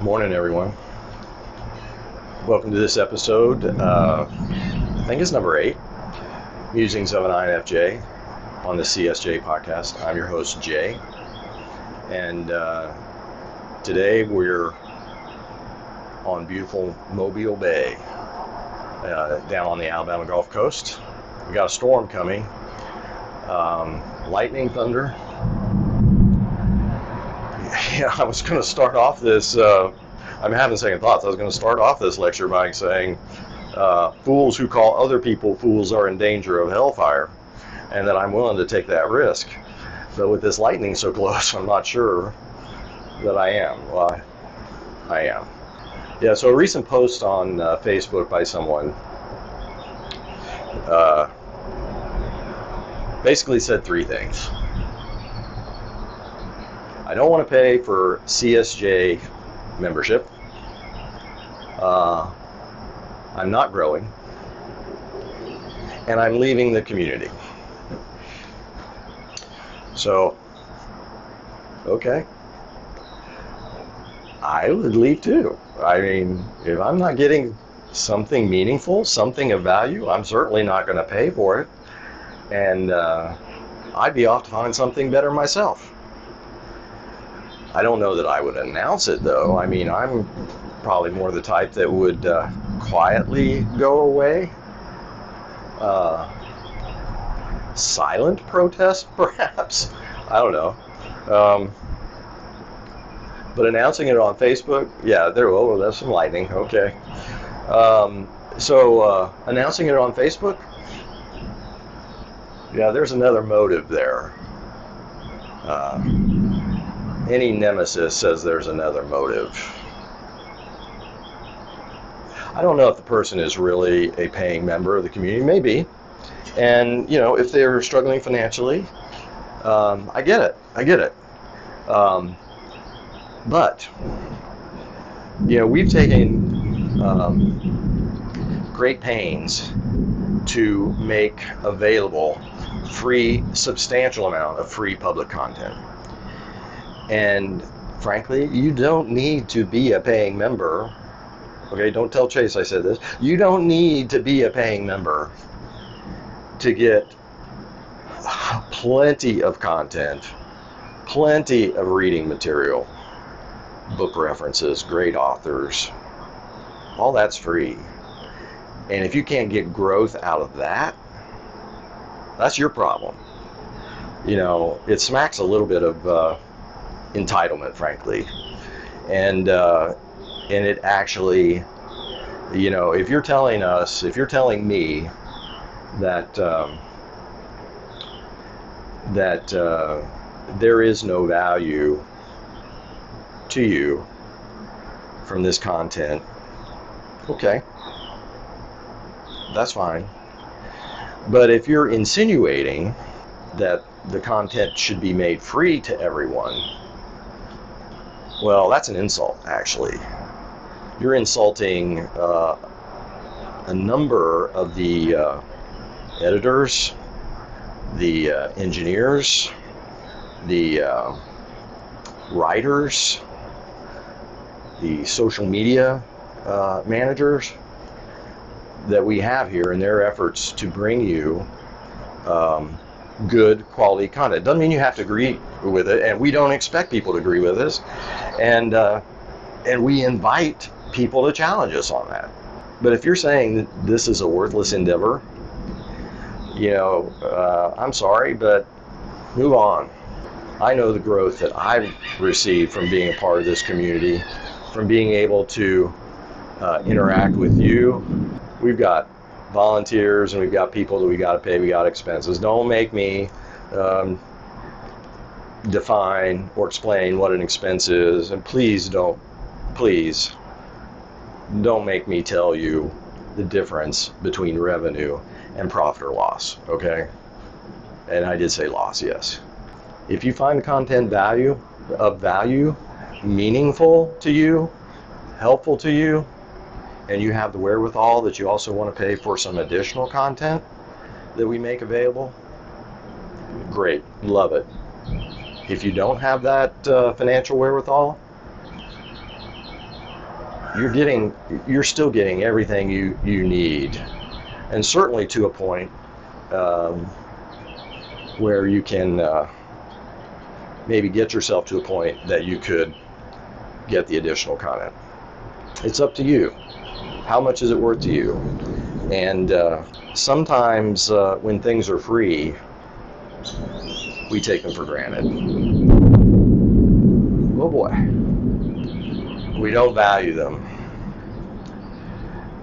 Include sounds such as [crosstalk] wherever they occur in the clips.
Morning, everyone. Welcome to this episode. Uh, I think it's number eight, Musings of an INFJ on the CSJ podcast. I'm your host, Jay. And uh, today we're on beautiful Mobile Bay uh, down on the Alabama Gulf Coast. We got a storm coming, um, lightning, thunder. [laughs] I was going to start off this. Uh, I'm having second thoughts. I was going to start off this lecture by saying, uh, "Fools who call other people fools are in danger of hellfire," and that I'm willing to take that risk. But with this lightning so [laughs] close, I'm not sure that I am. Well, I, I am. Yeah. So a recent post on uh, Facebook by someone uh, basically said three things. I don't want to pay for CSJ membership. Uh, I'm not growing. And I'm leaving the community. So, okay. I would leave too. I mean, if I'm not getting something meaningful, something of value, I'm certainly not going to pay for it. And uh, I'd be off to find something better myself. I don't know that I would announce it though. I mean, I'm probably more the type that would uh, quietly go away. Uh, silent protest, [laughs] perhaps. I don't know. Um, but announcing it on Facebook, yeah, there. Oh, there's some lightning. Okay. Um, so uh, announcing it on Facebook, yeah, there's another motive there. Uh, Ne nemesis says there's another motive. I don't know if the person is really a paying member of the community. Maybe. And, you know, if they're struggling financially, um, I get it. I get it. Um, but, you know, we've taken um, great pains to make available free, substantial amount of free public content. And frankly, you don't need to be a paying member. Okay, don't tell Chase I said this. You don't need to be a paying member to get plenty of content, plenty of reading material, book references, great authors. All that's free. And if you can't get growth out of that, that's your problem. You know, it smacks a little bit of uh, entitlement, frankly. And uh, and it actually, you know, if you're telling us, if you're telling me that um, that uh, there is no value to you from this content, okay, that's fine. But if you're insinuating that the content should be made free to everyone, well, that's an insult, actually. You're insulting uh, a number of the uh, editors, the uh, engineers, the uh, writers, the social media uh, managers that we have here in their efforts to bring you um, good quality content. Doesn't mean you have to agree with it, and we don't expect people to agree with us, and uh, and we invite people to challenge us on that. But if you're saying that this is a worthless endeavor, you know, uh, I'm sorry, but move on. I know the growth that I've received from being a part of this community, from being able to uh, interact with you. We've got volunteers and we've got people that we got to pay, we got expenses. Don't make me um, define or explain what an expense is, and please don't, please don't make me tell you the difference between revenue and profit or loss, okay? And I did say loss, yes. If you find the content value of value meaningful to you, helpful to you, and you have the wherewithal that you also want to pay for some additional content that we make available, great, love it. If you don't have that uh, financial wherewithal, you're getting you're still getting everything you you need, and certainly to a point um, where you can uh, maybe get yourself to a point that you could get the additional content. It's up to you. How much is it worth to you? And uh, sometimes uh, when things are free, we take them for granted. Oh boy. We don't value them.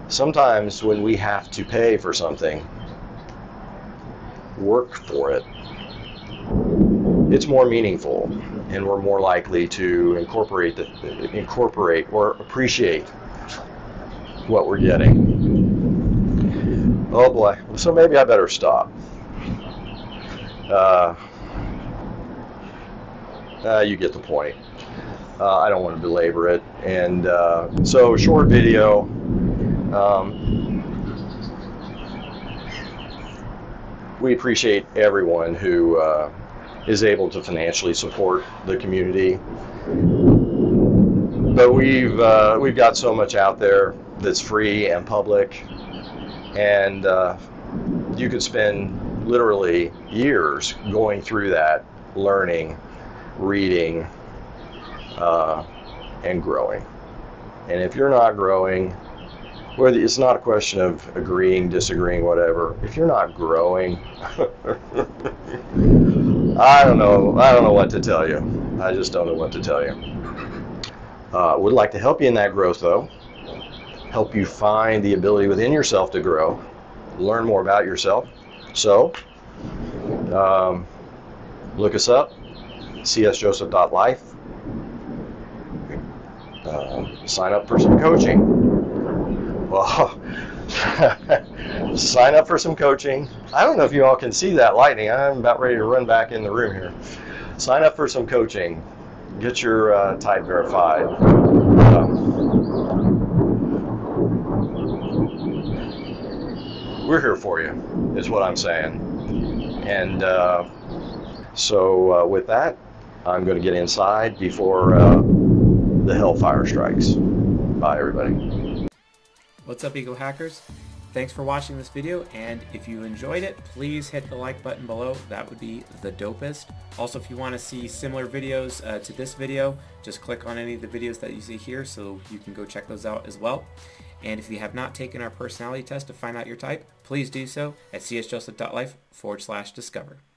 Sometimes when we have to pay for something, work for it, it's more meaningful and we're more likely to incorporate the, incorporate or appreciate what we're getting. Oh boy, so maybe I better stop. Uh, uh, you get the point. Uh, I don't want to belabor it. And uh, so, short video. Um, we appreciate everyone who uh, is able to financially support the community. But we've uh, we've got so much out there that's free and public, and uh, you could spend literally years going through that, learning, reading, uh, and growing. And if you're not growing, whether it's not a question of agreeing, disagreeing, whatever. If you're not growing, [laughs] I don't know. I don't know what to tell you. I just don't know what to tell you. Uh, would like to help you in that growth, though. Help you find the ability within yourself to grow, learn more about yourself. So, um, look us up, csjoseph.life. Uh, sign up for some coaching. Well, [laughs] sign up for some coaching. I don't know if you all can see that lightning. I'm about ready to run back in the room here. Sign up for some coaching. Get your uh, type verified. Um, we're here for you, is what I'm saying. And uh, so, uh, with that, I'm going to get inside before uh, the hellfire strikes. Bye, everybody. What's up Eagle Hackers? Thanks for watching this video and if you enjoyed it, please hit the like button below. That would be the dopest. Also, if you want to see similar videos uh, to this video, just click on any of the videos that you see here so you can go check those out as well. And if you have not taken our personality test to find out your type, please do so at csjoseph.life forward slash discover.